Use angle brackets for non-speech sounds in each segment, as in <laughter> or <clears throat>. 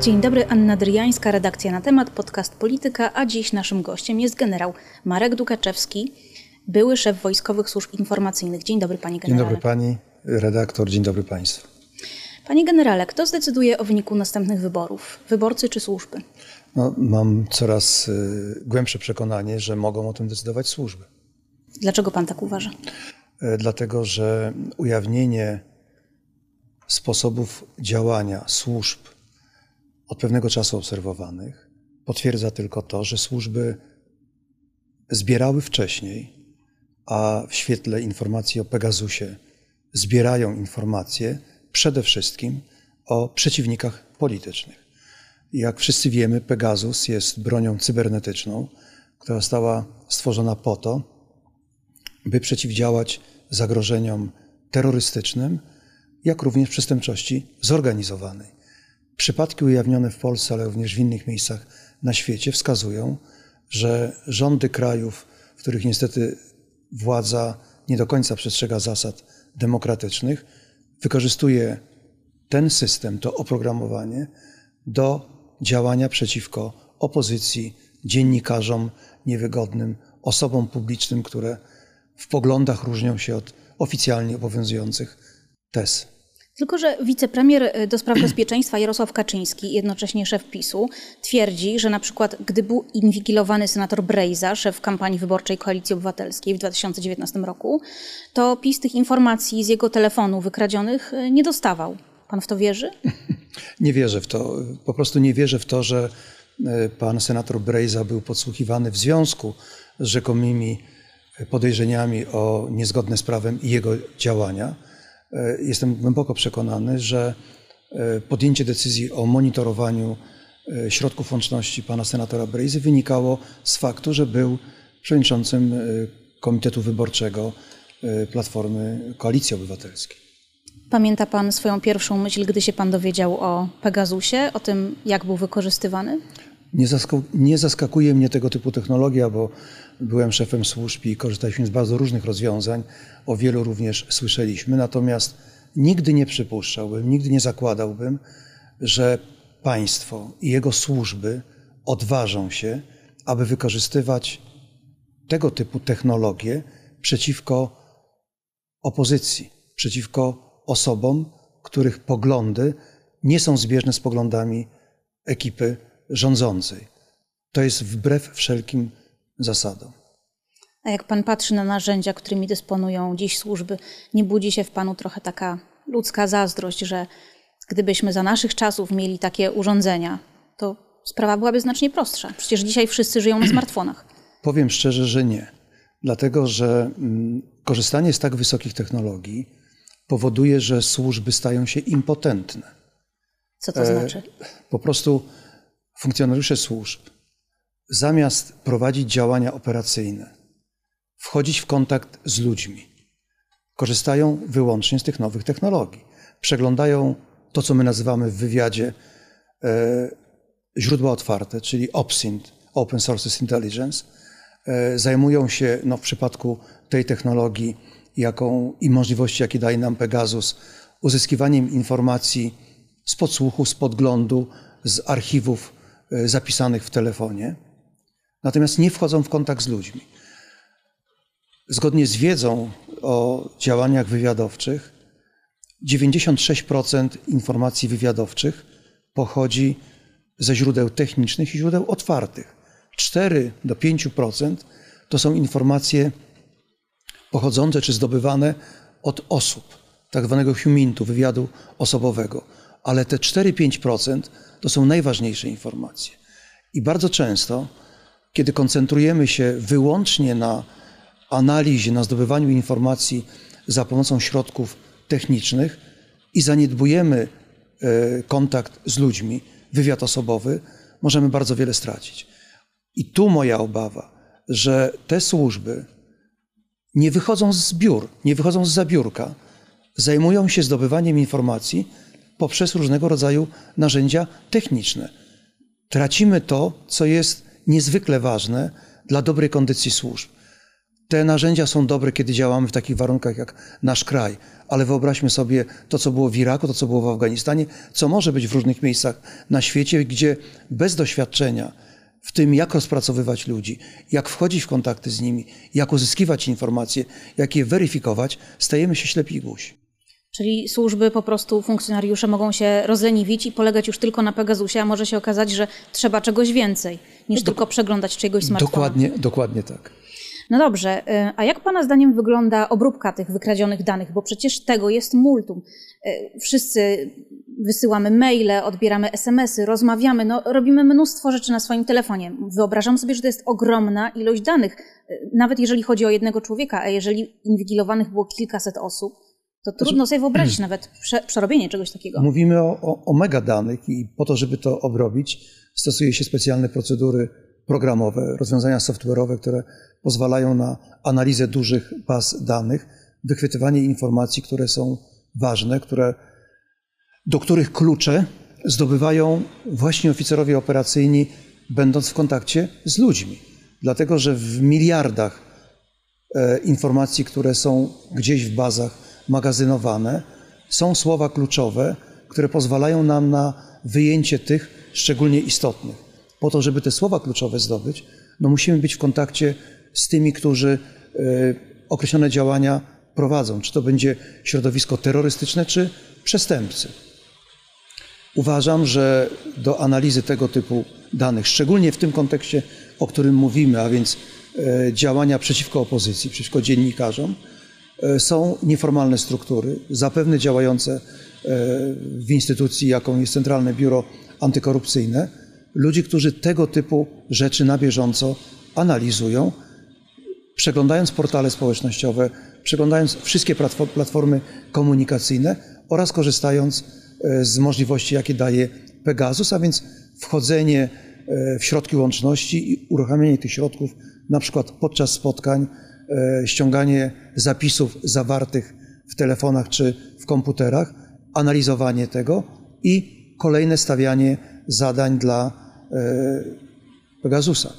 Dzień dobry, Anna Dryjańska, redakcja na temat, podcast Polityka, a dziś naszym gościem jest generał Marek Dukaczewski, były szef Wojskowych Służb Informacyjnych. Dzień dobry, panie Dzień generale. dobry pani redaktor, dzień dobry państwu. Panie generale, kto zdecyduje o wyniku następnych wyborów? Wyborcy czy służby? No, mam coraz y, głębsze przekonanie, że mogą o tym decydować służby. Dlaczego pan tak uważa? E, Dlatego, że ujawnienie sposobów działania służb od pewnego czasu obserwowanych potwierdza tylko to, że służby zbierały wcześniej, a w świetle informacji o Pegasusie zbierają informacje przede wszystkim o przeciwnikach politycznych. Jak wszyscy wiemy, Pegasus jest bronią cybernetyczną, która została stworzona po to, by przeciwdziałać zagrożeniom terrorystycznym, jak również przestępczości zorganizowanej. Przypadki ujawnione w Polsce, ale również w innych miejscach na świecie wskazują, że rządy krajów, w których niestety władza nie do końca przestrzega zasad demokratycznych, wykorzystuje ten system, to oprogramowanie do działania przeciwko opozycji, dziennikarzom niewygodnym, osobom publicznym, które w poglądach różnią się od oficjalnie obowiązujących tez. Tylko, że wicepremier y, do spraw <clears throat> bezpieczeństwa Jarosław Kaczyński, jednocześnie szef PiSu, twierdzi, że na przykład gdy był inwigilowany senator Brejza, szef kampanii wyborczej Koalicji Obywatelskiej w 2019 roku, to PiS tych informacji z jego telefonu wykradzionych y, nie dostawał. Pan w to wierzy? <laughs> Nie wierzę w to. Po prostu nie wierzę w to, że e, pan senator Brejza był podsłuchiwany w związku z rzekomymi podejrzeniami o niezgodne z prawem jego działania. E, Jestem głęboko przekonany, że e, podjęcie decyzji o monitorowaniu e, środków łączności pana senatora Brejzy wynikało z faktu, że był przewodniczącym Komitetu Wyborczego Platformy Koalicji Obywatelskiej. Pamięta pan swoją pierwszą myśl, gdy się pan dowiedział o Pegasusie, o tym, jak był wykorzystywany? Nie, nie zaskakuje mnie tego typu technologia, bo byłem szefem służb i korzystaliśmy z bardzo różnych rozwiązań. O wielu również słyszeliśmy. Natomiast nigdy nie przypuszczałbym, nigdy nie zakładałbym, że państwo i jego służby odważą się, aby wykorzystywać tego typu technologie przeciwko opozycji, przeciwko osobom, których poglądy nie są zbieżne z poglądami ekipy rządzącej. To jest wbrew wszelkim zasadom. A jak pan patrzy na narzędzia, którymi dysponują dziś służby, nie budzi się w panu trochę taka ludzka zazdrość, że gdybyśmy za naszych czasów mieli takie urządzenia, to sprawa byłaby znacznie prostsza. Przecież dzisiaj wszyscy żyją na smartfonach. <clears throat> Powiem szczerze, że nie. Dlatego, że mm, korzystanie z tak wysokich technologii powoduje, że służby stają się impotentne. Co to znaczy? Po prostu funkcjonariusze służb, zamiast prowadzić działania operacyjne, wchodzić w kontakt z ludźmi, korzystają wyłącznie z tych nowych technologii. Przeglądają to, co my nazywamy w wywiadzie e, źródła otwarte, czyli OPSINT, Open Sources Intelligence. E, zajmują się no, w przypadku tej technologii jaką, i możliwości, jakie daje nam Pegasus, uzyskiwaniem informacji z podsłuchu, z podglądu, z archiwów zapisanych w telefonie. Natomiast nie wchodzą w kontakt z ludźmi. Zgodnie z wiedzą o działaniach wywiadowczych, 96% informacji wywiadowczych pochodzi ze źródeł technicznych i źródeł otwartych. 4 do 5% to są informacje pochodzące czy zdobywane od osób, tak zwanego humintu, wywiadu osobowego. Ale te 4-5% to są najważniejsze informacje. I bardzo często, kiedy koncentrujemy się wyłącznie na analizie, na zdobywaniu informacji za pomocą środków technicznych i zaniedbujemy e, kontakt z ludźmi, wywiad osobowy, możemy bardzo wiele stracić. I tu moja obawa, że te służby nie wychodzą z biur, nie wychodzą z zabiórka, zajmują się zdobywaniem informacji poprzez różnego rodzaju narzędzia techniczne. Tracimy to, co jest niezwykle ważne dla dobrej kondycji służb. Te narzędzia są dobre, kiedy działamy w takich warunkach jak nasz kraj, ale wyobraźmy sobie to, co było w Iraku, to, co było w Afganistanie, co może być w różnych miejscach na świecie, gdzie bez doświadczenia w tym, jak rozpracowywać ludzi, jak wchodzić w kontakty z nimi, jak uzyskiwać informacje, jak je weryfikować, stajemy się ślepi i głusi. Czyli służby, po prostu funkcjonariusze mogą się rozleniwić i polegać już tylko na Pegasusie, a może się okazać, że trzeba czegoś więcej niż Do- tylko przeglądać czyjegoś smartfona. Dokładnie, dokładnie tak. No dobrze, y, a jak Pana zdaniem wygląda obróbka tych wykradzionych danych? Bo przecież tego jest multum. Y, Wszyscy wysyłamy maile, odbieramy SMS-y, rozmawiamy, no, robimy mnóstwo rzeczy na swoim telefonie. Wyobrażam sobie, że to jest ogromna ilość danych, y, nawet jeżeli chodzi o jednego człowieka, a jeżeli inwigilowanych było kilkaset osób, to trudno sobie wyobrazić nawet prze, przerobienie czegoś takiego. Mówimy o, o, o megadanych i po to, żeby to obrobić, stosuje się specjalne procedury programowe, rozwiązania software'owe, które pozwalają na analizę dużych baz danych, wychwytywanie informacji, które są ważne, które, do których klucze zdobywają właśnie oficerowie operacyjni, będąc w kontakcie z ludźmi. Dlatego, że w miliardach e, informacji, które są gdzieś w bazach magazynowane, są słowa kluczowe, które pozwalają nam na wyjęcie tych szczególnie istotnych. Po to, żeby te słowa kluczowe zdobyć, no musimy być w kontakcie z tymi, którzy e, określone działania prowadzą, czy to będzie środowisko terrorystyczne, czy przestępcy. Uważam, że do analizy tego typu danych, szczególnie w tym kontekście, o którym mówimy, a więc e, działania przeciwko opozycji, przeciwko dziennikarzom, są nieformalne struktury, zapewne działające e, w instytucji, jaką jest Centralne Biuro Antykorupcyjne, ludzi, którzy tego typu rzeczy na bieżąco analizują, przeglądając portale społecznościowe, przeglądając wszystkie platfo- platformy komunikacyjne oraz korzystając e, z możliwości, jakie daje Pegasus, a więc wchodzenie e, w środki łączności i uruchamianie tych środków, na przykład podczas spotkań, e, ściąganie zapisów zawartych w telefonach czy w komputerach, analizowanie tego i kolejne stawianie zadań dla Pegasusa.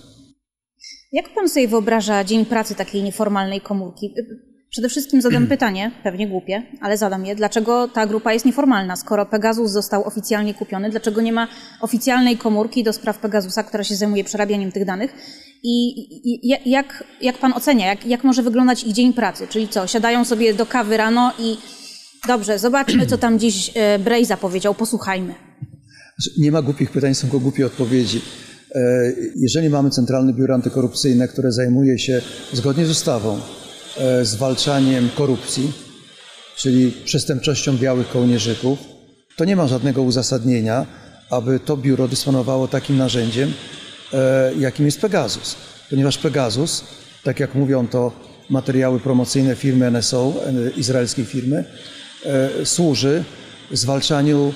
Jak pan sobie wyobraża dzień pracy takiej nieformalnej komórki? Przede wszystkim zadam <clears throat> pytanie, pewnie głupie, ale zadam je. Dlaczego ta grupa jest nieformalna? Skoro Pegasus został oficjalnie kupiony, dlaczego nie ma oficjalnej komórki do spraw Pegasusa, która się zajmuje przerabianiem tych danych? I, jak, jak pan ocenia, jak, jak może wyglądać ich dzień pracy? Czyli co, siadają sobie do kawy rano i dobrze, zobaczmy, co tam dziś e, Brejza powiedział, posłuchajmy. Znaczy, Nie ma głupich pytań, są tylko głupie odpowiedzi. E, Jeżeli mamy Centralne Biuro Antykorupcyjne, które zajmuje się zgodnie z ustawą e, zwalczaniem korupcji, czyli przestępczością białych kołnierzyków, to nie ma żadnego uzasadnienia, aby to biuro dysponowało takim narzędziem, jakim jest Pegasus. Ponieważ Pegasus, tak jak mówią to materiały promocyjne firmy NSO, e, izraelskiej firmy, e, służy zwalczaniu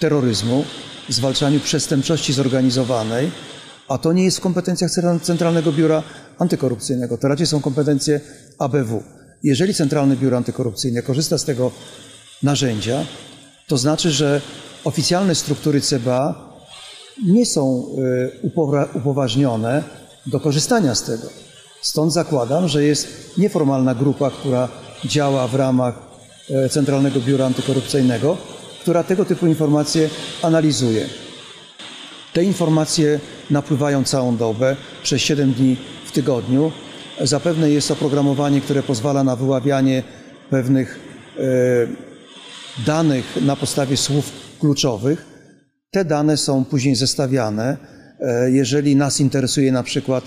terroryzmu, zwalczaniu przestępczości zorganizowanej, a to nie jest w kompetencjach Central- Centralnego Biura Antykorupcyjnego. To raczej są kompetencje ABW. Jeżeli Centralne Biuro Antykorupcyjne korzysta z tego narzędzia, to znaczy, że oficjalne struktury CBA nie są upowra- upoważnione do korzystania z tego. Stąd zakładam, że jest nieformalna grupa, która działa w ramach e, Centralnego Biura Antykorupcyjnego, która tego typu informacje analizuje. Te informacje napływają całą dobę, przez 7 dni w tygodniu. Zapewne jest oprogramowanie, które pozwala na wyławianie pewnych e, danych na podstawie słów kluczowych. Te dane są później zestawiane. E, Jeżeli nas interesuje na przykład,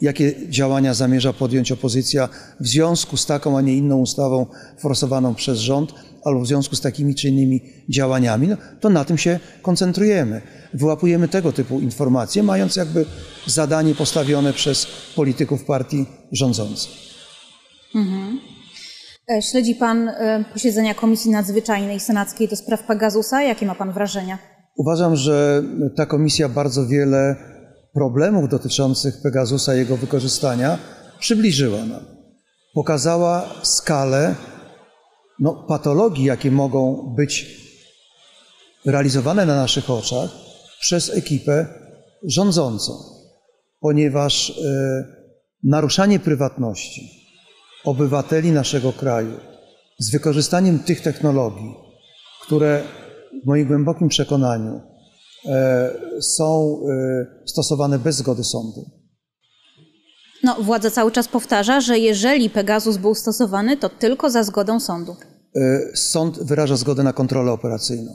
jakie działania zamierza podjąć opozycja w związku z taką, a nie inną ustawą forsowaną przez rząd, albo w związku z takimi czy innymi działaniami, no, to na tym się koncentrujemy. Wyłapujemy tego typu informacje, mając jakby zadanie postawione przez polityków partii rządzącej. E, Śledzi pan e, posiedzenia Komisji Nadzwyczajnej Senackiej do spraw Pegasusa? Jakie ma pan wrażenia? Uważam, że ta komisja bardzo wiele problemów dotyczących Pegasusa i jego wykorzystania przybliżyła nam. Pokazała skalę no, patologii, jakie mogą być realizowane na naszych oczach przez ekipę rządzącą, ponieważ e, naruszanie prywatności obywateli naszego kraju z wykorzystaniem tych technologii, które w moim głębokim przekonaniu e, są e, stosowane bez zgody sądu. No, władza cały czas powtarza, że jeżeli Pegasus był stosowany, to tylko za zgodą sądu. E, sąd wyraża zgodę na kontrolę operacyjną.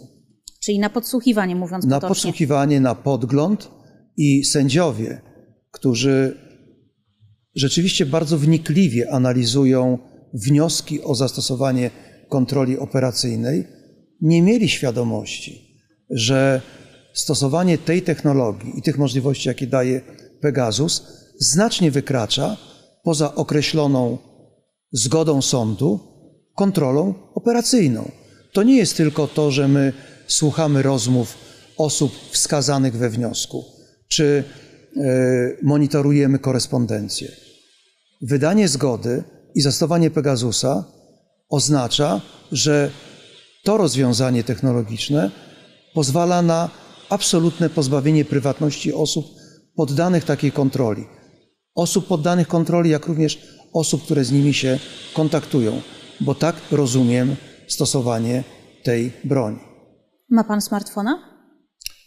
Czyli na podsłuchiwanie, mówiąc Na potocznie. podsłuchiwanie, na podgląd i sędziowie, którzy rzeczywiście bardzo wnikliwie analizują wnioski o zastosowanie kontroli operacyjnej, nie mieli świadomości, że stosowanie tej technologii i tych możliwości, jakie daje Pegasus, znacznie wykracza poza określoną zgodą sądu kontrolą operacyjną. To nie jest tylko to, że my słuchamy rozmów osób wskazanych we wniosku, czy e, monitorujemy korespondencję. Wydanie zgody i zastosowanie Pegasusa oznacza, że to rozwiązanie technologiczne pozwala na absolutne pozbawienie prywatności osób poddanych takiej kontroli. Osób poddanych kontroli, jak również osób, które z nimi się kontaktują, bo tak rozumiem stosowanie tej broni. Ma pan smartfona?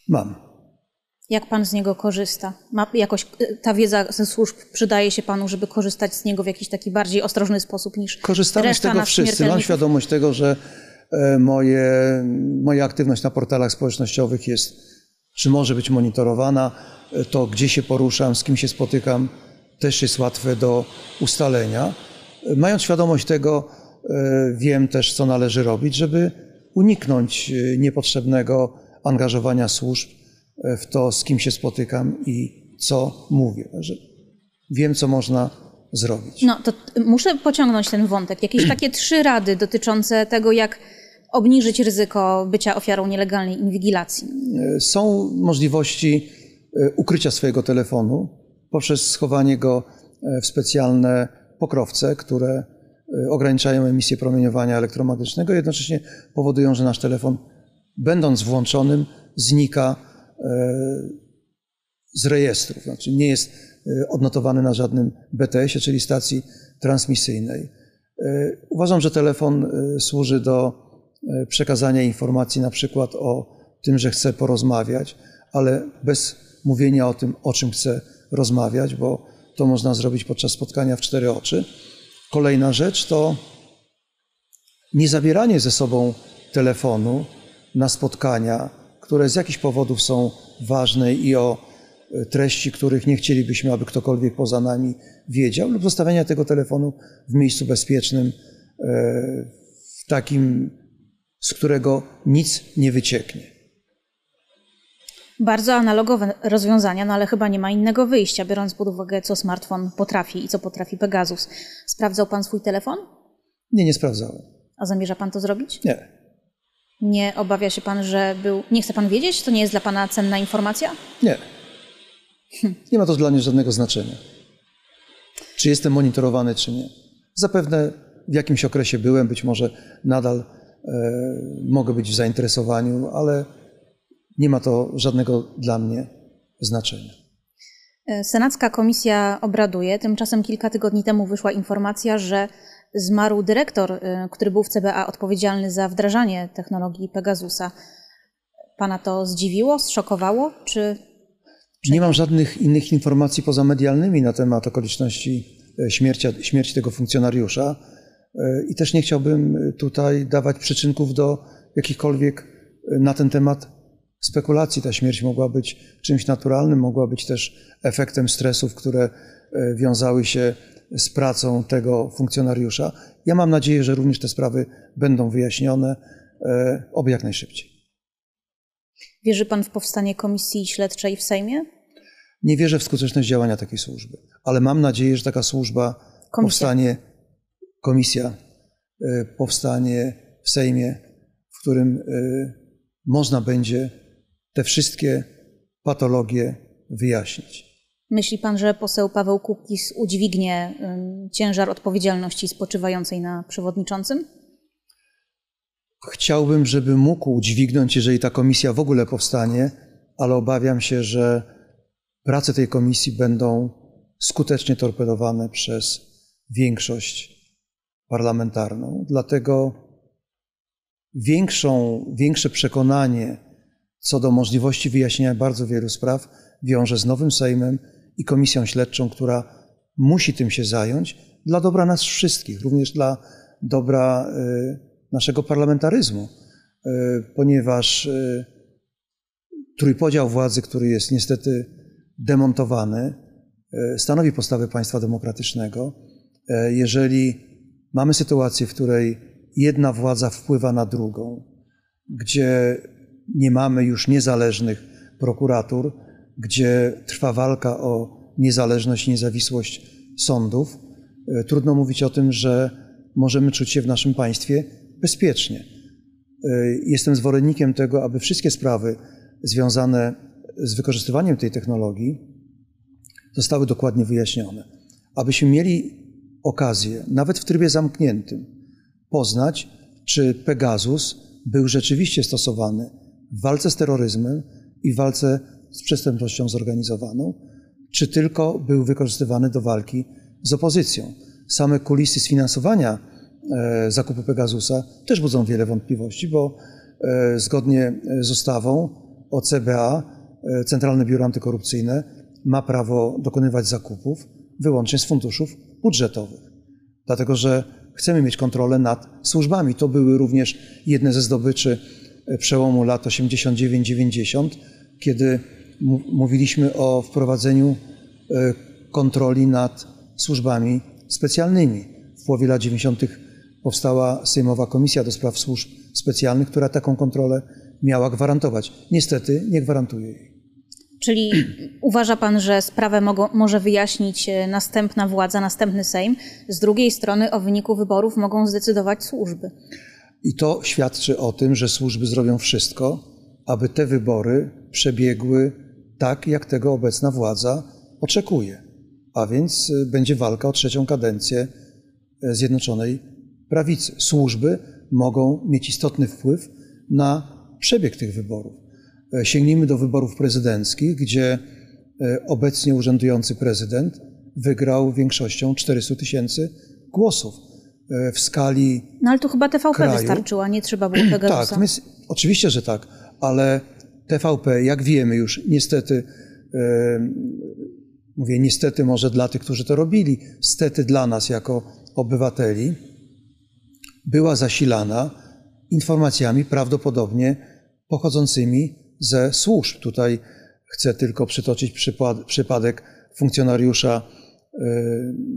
Mam. Jak pan z niego korzysta? Ma jakoś y, ta wiedza ze służb przydaje się panu, żeby korzystać z niego w jakiś taki bardziej ostrożny sposób niż Korzystamy z tego wszyscy. Mam świadomość tego, że moje, moja aktywność na portalach społecznościowych jest, czy może być monitorowana. E, To, gdzie się poruszam, z kim się spotykam, też jest łatwe do ustalenia. E, Mając świadomość tego, e, wiem też, co należy robić, żeby uniknąć e, niepotrzebnego angażowania służb e, w to, z kim się spotykam i co mówię. Także wiem, co można zrobić. No to muszę pociągnąć ten wątek. Jakieś takie trzy rady dotyczące tego, jak obniżyć ryzyko bycia ofiarą nielegalnej inwigilacji. Są możliwości e, ukrycia swojego telefonu poprzez schowanie go e, w specjalne pokrowce, które e, ograniczają emisję promieniowania elektromagnetycznego, jednocześnie powodują, że nasz telefon, będąc włączonym, znika e, z rejestru. Znaczy nie jest e, odnotowany na żadnym BTS-ie, czyli stacji transmisyjnej. E, Uważam, że telefon e, służy do e, przekazania informacji na przykład o tym, że chcę porozmawiać, ale bez mówienia o tym, o czym chcę rozmawiać, bo to można zrobić podczas spotkania w cztery oczy. Kolejna rzecz to nie zabieranie ze sobą telefonu na spotkania, które z jakichś powodów są ważne i o e, treści, których nie chcielibyśmy, aby ktokolwiek poza nami wiedział, lub zostawiania tego telefonu w miejscu bezpiecznym, e, w takim, z którego nic nie wycieknie. Bardzo analogowe rozwiązania, no ale chyba nie ma innego wyjścia, biorąc pod uwagę, co smartfon potrafi i co potrafi Pegasus. Sprawdzał pan swój telefon? Nie, nie sprawdzałem. A zamierza pan to zrobić? Nie. Nie obawia się pan, że był. Nie chce pan wiedzieć? To nie jest dla pana cenna informacja? Nie. Nie ma to dla mnie żadnego znaczenia. Czy jestem monitorowany, czy nie. Zapewne w jakimś okresie byłem, być może nadal mogę być w zainteresowaniu, ale nie ma to żadnego dla mnie znaczenia. E, Senacka komisja obraduje. Tymczasem kilka tygodni temu wyszła informacja, że zmarł dyrektor, e, który był w CBA odpowiedzialny za wdrażanie technologii Pegasusa. Pana to zdziwiło, zszokowało? Czy Nie mam żadnych innych informacji poza medialnymi na temat okoliczności e, śmierci, śmierci tego funkcjonariusza E, i też nie chciałbym tutaj dawać przyczynków do jakichkolwiek e, na ten temat spekulacji. Ta śmierć mogła być czymś naturalnym, mogła być też efektem stresów, które e, wiązały się z pracą tego funkcjonariusza. Ja mam nadzieję, że również te sprawy będą wyjaśnione, e, oby jak najszybciej. wierzy pan w powstanie komisji śledczej w Sejmie? Nie wierzę w skuteczność działania takiej służby, ale mam nadzieję, że taka służba Komisja. powstanie, komisja e, powstanie w Sejmie, w którym e, można będzie te wszystkie patologie wyjaśnić. Myśli pan, że poseł Paweł Kukiz udźwignie ciężar odpowiedzialności spoczywającej na przewodniczącym? Chciałbym, żeby mógł udźwignąć, jeżeli ta komisja w ogóle powstanie, ale obawiam się, że prace tej komisji będą skutecznie torpedowane przez większość parlamentarną. Dlatego większą, większe przekonanie co do możliwości wyjaśnienia bardzo wielu spraw wiąże z nowym Sejmem i komisją śledczą, która musi tym się zająć dla dobra nas wszystkich, również dla dobra y, naszego parlamentaryzmu, y, ponieważ y, trójpodział władzy, który jest niestety demontowany, stanowi podstawę państwa demokratycznego. Jeżeli mamy sytuację, w której jedna władza wpływa na drugą, gdzie nie mamy już niezależnych prokuratur, gdzie trwa walka o niezależność niezawisłość sądów, e, trudno mówić o tym, że możemy czuć się w naszym państwie bezpiecznie. E, jestem zwolennikiem tego, aby wszystkie sprawy związane z wykorzystywaniem tej technologii zostały dokładnie wyjaśnione. Abyśmy mieli okazję, nawet w trybie zamkniętym, poznać, czy Pegasus był rzeczywiście stosowany w walce z terroryzmem i w walce z przestępczością zorganizowaną, czy tylko był wykorzystywany do walki z opozycją. Same kulisy sfinansowania e, zakupu Pegasusa też budzą wiele wątpliwości, bo e, zgodnie z ustawą o CBA, e, Centralne Biuro Antykorupcyjne ma prawo dokonywać zakupów wyłącznie z funduszów budżetowych. Dlatego, że chcemy mieć kontrolę nad służbami. To były również jedne ze zdobyczy przełomu lat 89-90, kiedy mówiliśmy o wprowadzeniu e, kontroli nad służbami specjalnymi. W połowie lat 90. powstała Sejmowa Komisja do Spraw Służb Specjalnych, która taką kontrolę miała gwarantować. Niestety nie gwarantuje jej. Czyli <clears throat> uważa Pan, że sprawę mogą, może wyjaśnić e, następna władza, następny Sejm. Z drugiej strony o wyniku wyborów mogą zdecydować służby. I to świadczy o tym, że służby zrobią wszystko, aby te wybory przebiegły tak, jak tego obecna władza oczekuje. A więc y, będzie walka o trzecią kadencję y, Zjednoczonej Prawicy. Służby mogą mieć istotny wpływ na przebieg tych wyborów. Y, sięgnijmy do wyborów prezydenckich, gdzie obecnie urzędujący prezydent wygrał większością 400 tysięcy głosów w skali. No ale tu chyba TVP kraju. wystarczyła, nie trzeba było Pegasusa. <clears throat> Tak, my, oczywiście, że tak, ale TVP, jak wiemy już, niestety, e, mówię niestety może dla tych, którzy to robili, stety dla nas jako obywateli, była zasilana informacjami prawdopodobnie pochodzącymi ze służb. Tutaj chcę tylko przytoczyć przypad, przypadek funkcjonariusza e,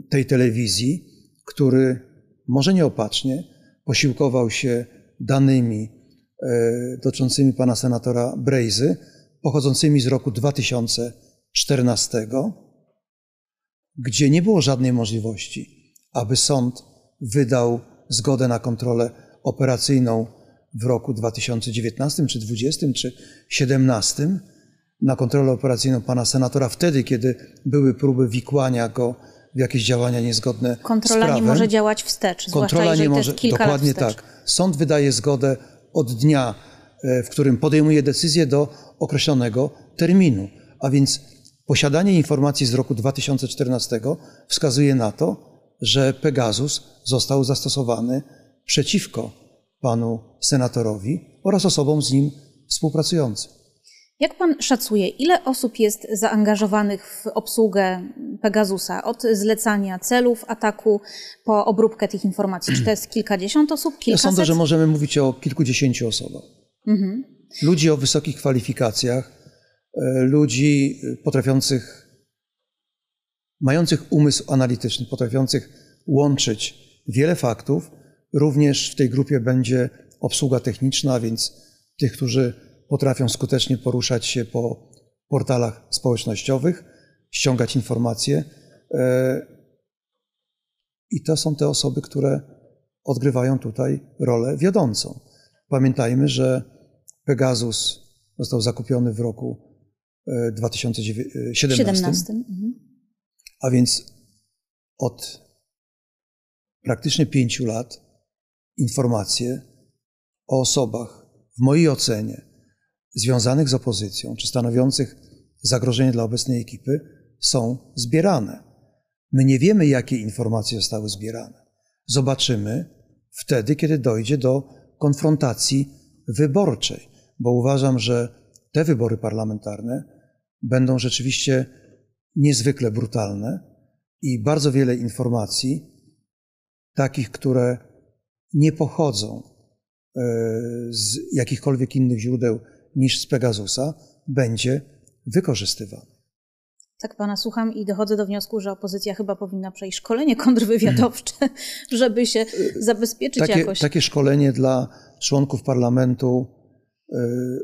tej telewizji, który może nieopatrznie posiłkował się danymi E, dotyczącymi pana senatora Brejzy, pochodzącymi z roku 2014, gdzie nie było żadnej możliwości, aby sąd wydał zgodę na kontrolę operacyjną w roku 2019, czy 2020, czy 2017, na kontrolę operacyjną pana senatora wtedy, kiedy były próby wikłania go w jakieś działania niezgodne Kontrola z prawem. nie może działać wstecz, Kontrola nie może, dokładnie tak. Sąd wydaje zgodę od dnia, e, w którym podejmuje decyzję do określonego terminu. A więc posiadanie informacji z roku 2014 wskazuje na to, że Pegasus został zastosowany przeciwko panu senatorowi oraz osobom z nim współpracującym. Jak pan szacuje, ile osób jest zaangażowanych w obsługę Pegasusa od zlecania celów ataku po obróbkę tych informacji? Czy to jest kilkadziesiąt osób? Kilkaset? Ja sądzę, że możemy mówić o kilkudziesięciu osobach. Mhm. Ludzi o wysokich kwalifikacjach, e, ludzi potrafiących, mających umysł analityczny, potrafiących łączyć wiele faktów. Również w tej grupie będzie obsługa techniczna, więc tych, którzy potrafią skutecznie poruszać się po portalach społecznościowych, ściągać informacje. E, I to są te osoby, które odgrywają tutaj rolę wiodącą. Pamiętajmy, że Pegasus został zakupiony w roku 2017, 17. Mhm. a więc od praktycznie pięciu lat informacje o osobach, w mojej ocenie, związanych z opozycją, czy stanowiących zagrożenie dla obecnej ekipy, są zbierane. My nie wiemy, jakie informacje zostały zbierane. Zobaczymy wtedy, kiedy dojdzie do konfrontacji wyborczej, bo uważam, że te wybory parlamentarne będą rzeczywiście niezwykle brutalne i bardzo wiele informacji, takich, które nie pochodzą e, z jakichkolwiek innych źródeł niż z Pegasusa, będzie wykorzystywane. Tak pana słucham i dochodzę do wniosku, że opozycja chyba powinna przejść szkolenie kontrwywiadowcze, <laughs> żeby się zabezpieczyć takie, jakoś. Takie szkolenie dla członków parlamentu y,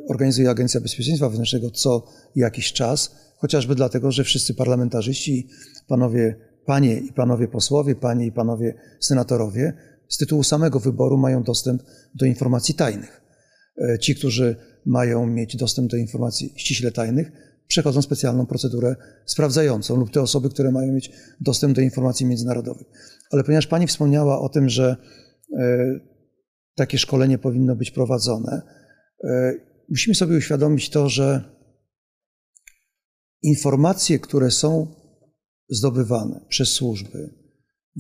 organizuje Agencja Bezpieczeństwa Wewnętrznego co jakiś czas, chociażby dlatego, że wszyscy parlamentarzyści, panowie, panie i panowie posłowie, panie i panowie senatorowie z tytułu samego wyboru mają dostęp do informacji tajnych. Y, ci, którzy mają mieć dostęp do informacji ściśle tajnych, przechodzą specjalną procedurę sprawdzającą lub te osoby, które mają mieć dostęp do informacji międzynarodowych. Ale ponieważ Pani wspomniała o tym, że e, takie szkolenie powinno być prowadzone, e, musimy sobie uświadomić to, że informacje, które są zdobywane przez służby,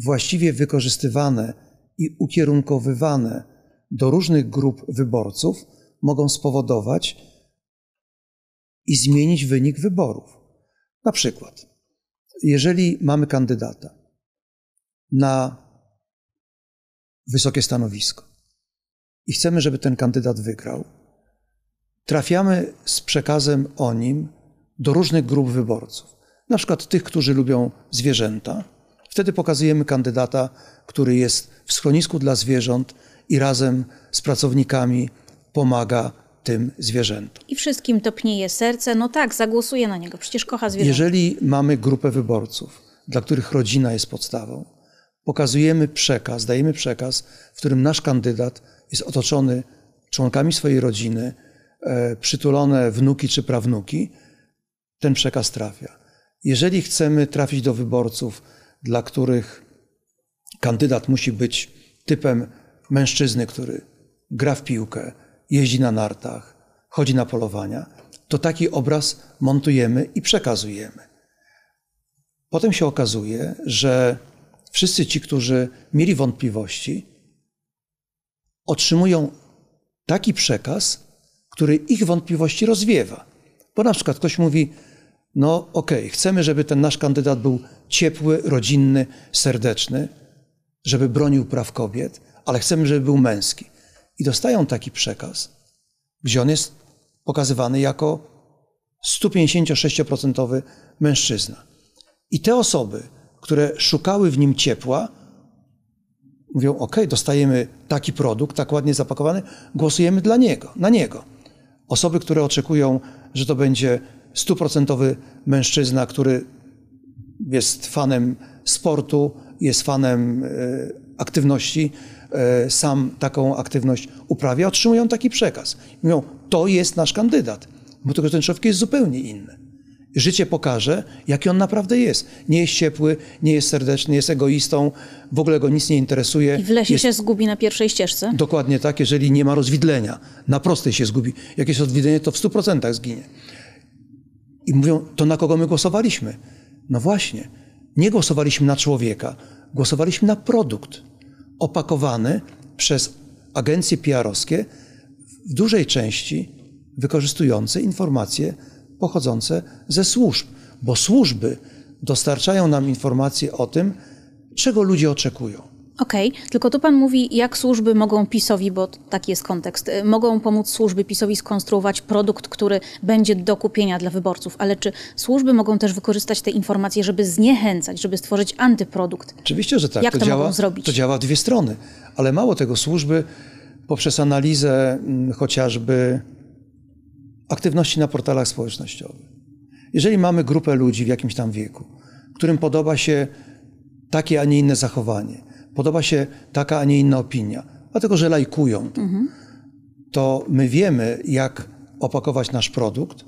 właściwie wykorzystywane i ukierunkowywane do różnych grup wyborców, mogą spowodować, i zmienić wynik wyborów. Na przykład, jeżeli mamy kandydata na wysokie stanowisko i chcemy, żeby ten kandydat wygrał, trafiamy z przekazem o nim do różnych grup wyborców. Na przykład tych, którzy lubią zwierzęta. Wtedy pokazujemy kandydata, który jest w schronisku dla zwierząt i razem z pracownikami pomaga tym zwierzętom. I wszystkim topnieje serce. No tak, zagłosuję na niego, przecież kocha zwierzęta. Jeżeli mamy grupę wyborców, dla których rodzina jest podstawą, pokazujemy przekaz, dajemy przekaz, w którym nasz kandydat jest otoczony członkami swojej rodziny, e, przytulone wnuki czy prawnuki, ten przekaz trafia. Jeżeli chcemy trafić do wyborców, dla których kandydat musi być typem mężczyzny, który gra w piłkę, jeździ na nartach, chodzi na polowania, to taki obraz montujemy i przekazujemy. Potem się okazuje, że wszyscy ci, którzy mieli wątpliwości, otrzymują taki przekaz, który ich wątpliwości rozwiewa. Bo na przykład ktoś mówi, no okej, okay, chcemy, żeby ten nasz kandydat był ciepły, rodzinny, serdeczny, żeby bronił praw kobiet, ale chcemy, żeby był męski i dostają taki przekaz, gdzie on jest pokazywany jako 156% mężczyzna. I te osoby, które szukały w nim ciepła, mówią: OK, dostajemy taki produkt, tak ładnie zapakowany, głosujemy dla niego, na niego. Osoby, które oczekują, że to będzie stuprocentowy mężczyzna, który jest fanem sportu, jest fanem e, aktywności, E, sam taką aktywność uprawia, otrzymują taki przekaz. Mówią, to jest nasz kandydat, bo tylko ten człowiek jest zupełnie inny. Życie pokaże, jaki on naprawdę jest. Nie jest ciepły, nie jest serdeczny, jest egoistą, w ogóle go nic nie interesuje. I w lesie jest... się zgubi na pierwszej ścieżce? Dokładnie tak, jeżeli nie ma rozwidlenia. Na prostej się zgubi. Jak jest rozwidlenie, to w 100% zginie. I mówią, to na kogo my głosowaliśmy? No właśnie, nie głosowaliśmy na człowieka, głosowaliśmy na produkt opakowany przez agencje PR-owskie w dużej części wykorzystujące informacje pochodzące ze służb, bo służby dostarczają nam informacje o tym, czego ludzie oczekują. Okej, okay. tylko tu pan mówi, jak służby mogą PiSowi, bo taki jest kontekst, y, mogą pomóc służby PiSowi skonstruować produkt, który będzie do kupienia dla wyborców, ale czy służby mogą też wykorzystać te informacje, żeby zniechęcać, żeby stworzyć antyprodukt? Oczywiście, że tak. Jak to, to działa, mogą zrobić? To działa w dwie strony, ale mało tego, służby poprzez analizę mm, chociażby aktywności na portalach społecznościowych. Jeżeli mamy grupę ludzi w jakimś tam wieku, którym podoba się takie, a nie inne zachowanie, podoba się taka, a nie inna opinia, dlatego że lajkują mhm. to my wiemy, jak opakować nasz produkt,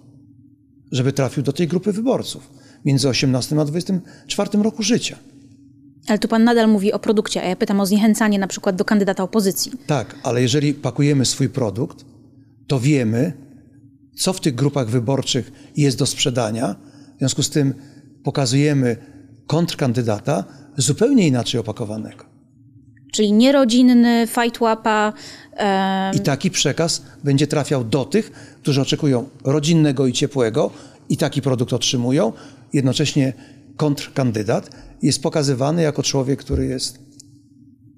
żeby trafił do tej grupy wyborców między 18 a 24 roku życia. Ale tu pan nadal mówi o produkcie, a ja pytam o zniechęcanie na przykład do kandydata opozycji. Tak, ale jeżeli pakujemy swój produkt, to wiemy, co w tych grupach wyborczych jest do sprzedania. W związku z tym pokazujemy kontrkandydata zupełnie inaczej opakowanego. Czyli nierodzinny, fight łapa. I taki przekaz będzie trafiał do tych, którzy oczekują rodzinnego i ciepłego i taki produkt otrzymują. Jednocześnie kontrkandydat jest pokazywany jako człowiek, który jest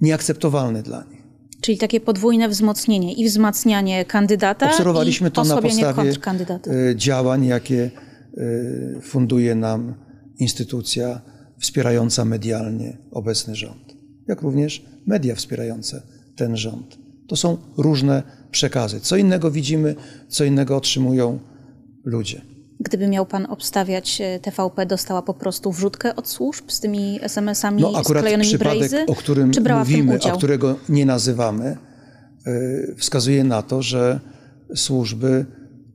nieakceptowalny dla nich. Czyli takie podwójne wzmocnienie i wzmacnianie kandydata Obserwowaliśmy i to na podstawie e, działań, jakie e, funduje nam instytucja wspierająca medialnie obecny rząd, jak również media wspierające ten rząd. To są różne przekazy. Co innego widzimy, co innego otrzymują ludzie. Gdyby miał pan obstawiać e, TVP, dostała po prostu wrzutkę od służb z tymi SMS-ami No akurat sklejonymi przypadek, brejzy? o którym mówimy, a którego nie nazywamy, y, wskazuje na to, że służby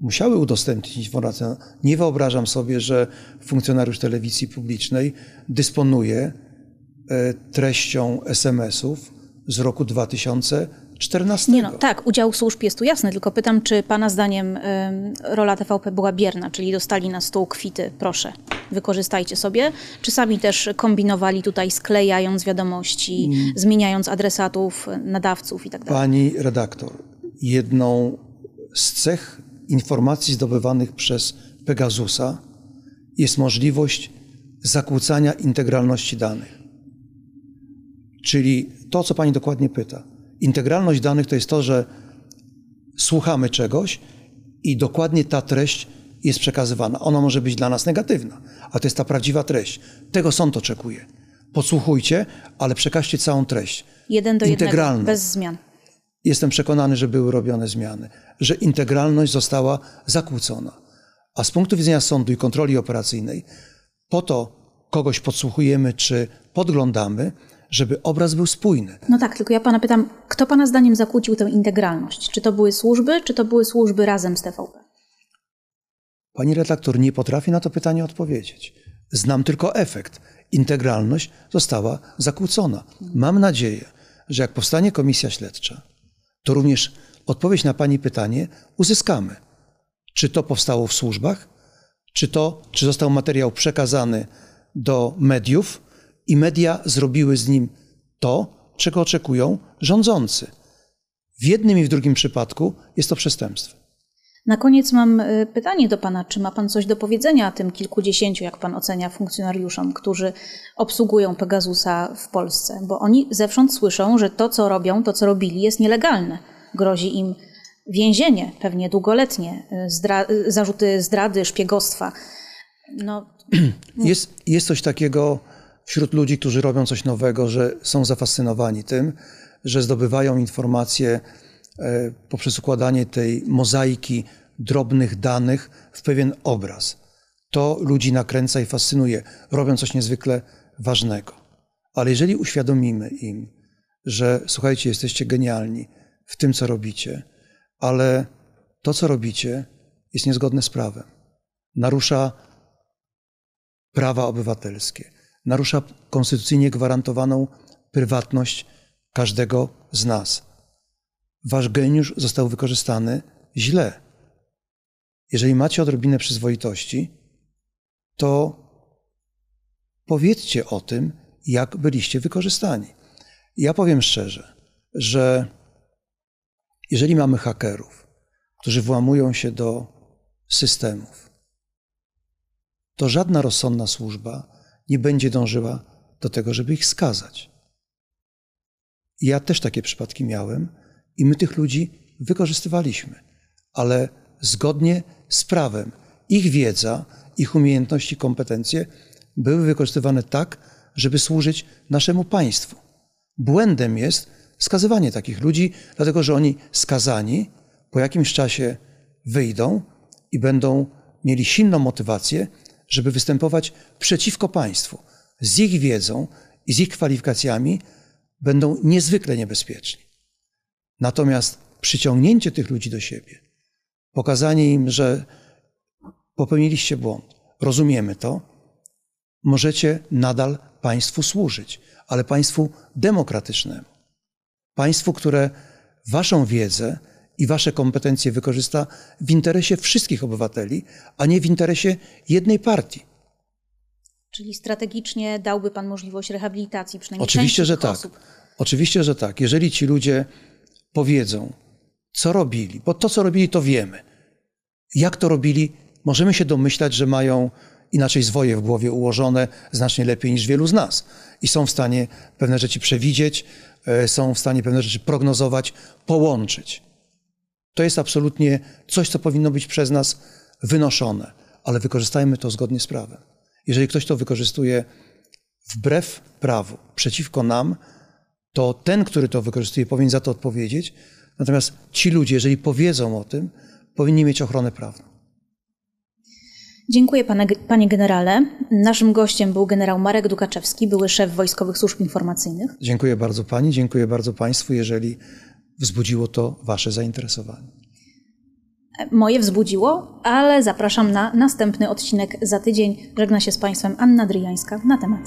musiały udostępnić informację. Nie wyobrażam sobie, że funkcjonariusz telewizji publicznej dysponuje treścią SMS-ów z roku 2014. Nie no, tak, udział służb jest tu jasny, tylko pytam, czy pana zdaniem rola TVP była bierna, czyli dostali na stół kwity, proszę, wykorzystajcie sobie, czy sami też kombinowali tutaj, sklejając wiadomości, Mm. zmieniając adresatów, nadawców i tak dalej? Pani redaktor, jedną z cech informacji zdobywanych przez Pegasusa jest możliwość zakłócania integralności danych. Czyli to, co pani dokładnie pyta. Integralność danych to jest to, że słuchamy czegoś i dokładnie ta treść jest przekazywana. Ona może być dla nas negatywna, a to jest ta prawdziwa treść. Tego sąd oczekuje. Podsłuchujcie, ale przekażcie całą treść. Jeden do jednego, bez zmian. Jestem przekonany, że były robione zmiany, że integralność została zakłócona. A z punktu widzenia sądu i kontroli operacyjnej, po to kogoś podsłuchujemy czy podglądamy, żeby obraz był spójny. No tak, tylko ja pana pytam, kto pana zdaniem zakłócił tę integralność? Czy to były służby, czy to były służby razem z TVP? Pani redaktor nie potrafi na to pytanie odpowiedzieć. Znam tylko efekt. Integralność została zakłócona. Mam nadzieję, że jak powstanie komisja śledcza, to również odpowiedź na Pani pytanie uzyskamy. Czy to powstało w służbach, czy to, czy został materiał przekazany do mediów i media zrobiły z nim to, czego oczekują rządzący. W jednym i w drugim przypadku jest to przestępstwo. Na koniec mam y, pytanie do pana. Czy ma pan coś do powiedzenia tym kilkudziesięciu, jak pan ocenia, funkcjonariuszom, którzy obsługują Pegasusa w Polsce? Bo oni zewsząd słyszą, że to, co robią, to, co robili, jest nielegalne. Grozi im więzienie, pewnie długoletnie, y, zdra- y, zarzuty zdrady, szpiegostwa. No, <clears throat> Jest, jest coś takiego wśród ludzi, którzy robią coś nowego, że są zafascynowani tym, że zdobywają informacje e, poprzez układanie tej mozaiki drobnych danych w pewien obraz. To ludzi nakręca i fascynuje, robią coś niezwykle ważnego. Ale jeżeli uświadomimy im, że słuchajcie, jesteście genialni w tym, co robicie, ale to, co robicie, jest niezgodne z prawem, narusza prawa obywatelskie, narusza konstytucyjnie gwarantowaną prywatność każdego z nas. Wasz geniusz został wykorzystany źle. Jeżeli macie odrobinę przyzwoitości, to powiedzcie o tym, jak byliście wykorzystani. Ja powiem szczerze, że jeżeli mamy hakerów, którzy włamują się do systemów, to żadna rozsądna służba nie będzie dążyła do tego, żeby ich skazać. Ja też takie przypadki miałem i my tych ludzi wykorzystywaliśmy, ale zgodnie z prawem. Ich wiedza, ich umiejętności, kompetencje były wykorzystywane tak, żeby służyć naszemu państwu. Błędem jest skazywanie takich ludzi, dlatego że oni skazani po jakimś czasie wyjdą i będą mieli silną motywację, żeby występować przeciwko państwu. Z ich wiedzą i z ich kwalifikacjami będą niezwykle niebezpieczni. Natomiast przyciągnięcie tych ludzi do siebie, pokazanie im, że popełniliście błąd, rozumiemy to, możecie nadal państwu służyć, ale państwu demokratycznemu. Państwu, które waszą wiedzę i wasze kompetencje wykorzysta w interesie wszystkich obywateli, a nie w interesie jednej partii. Czyli strategicznie dałby Pan możliwość rehabilitacji przynajmniej Oczywiście, że tak. osób. Oczywiście, że tak. Jeżeli ci ludzie powiedzą, co robili, bo to, co robili, to wiemy. Jak to robili, możemy się domyślać, że mają inaczej zwoje w głowie ułożone znacznie lepiej niż wielu z nas. I są w stanie pewne rzeczy przewidzieć, e, są w stanie pewne rzeczy prognozować, połączyć. To jest absolutnie coś, co powinno być przez nas wynoszone, ale wykorzystajmy to zgodnie z prawem. Jeżeli ktoś to wykorzystuje wbrew prawu, przeciwko nam, to ten, który to wykorzystuje, powinien za to odpowiedzieć. Natomiast ci ludzie, jeżeli powiedzą o tym, powinni mieć ochronę prawną. Dziękuję pane, panie generale. Naszym gościem był generał Marek Dukaczewski, były szef Wojskowych Służb Informacyjnych. Dziękuję bardzo pani, dziękuję bardzo państwu, jeżeli wzbudziło to Wasze zainteresowanie. Moje wzbudziło, ale zapraszam na następny odcinek za tydzień. Żegna się z Państwem Anna Dryjańska na temat.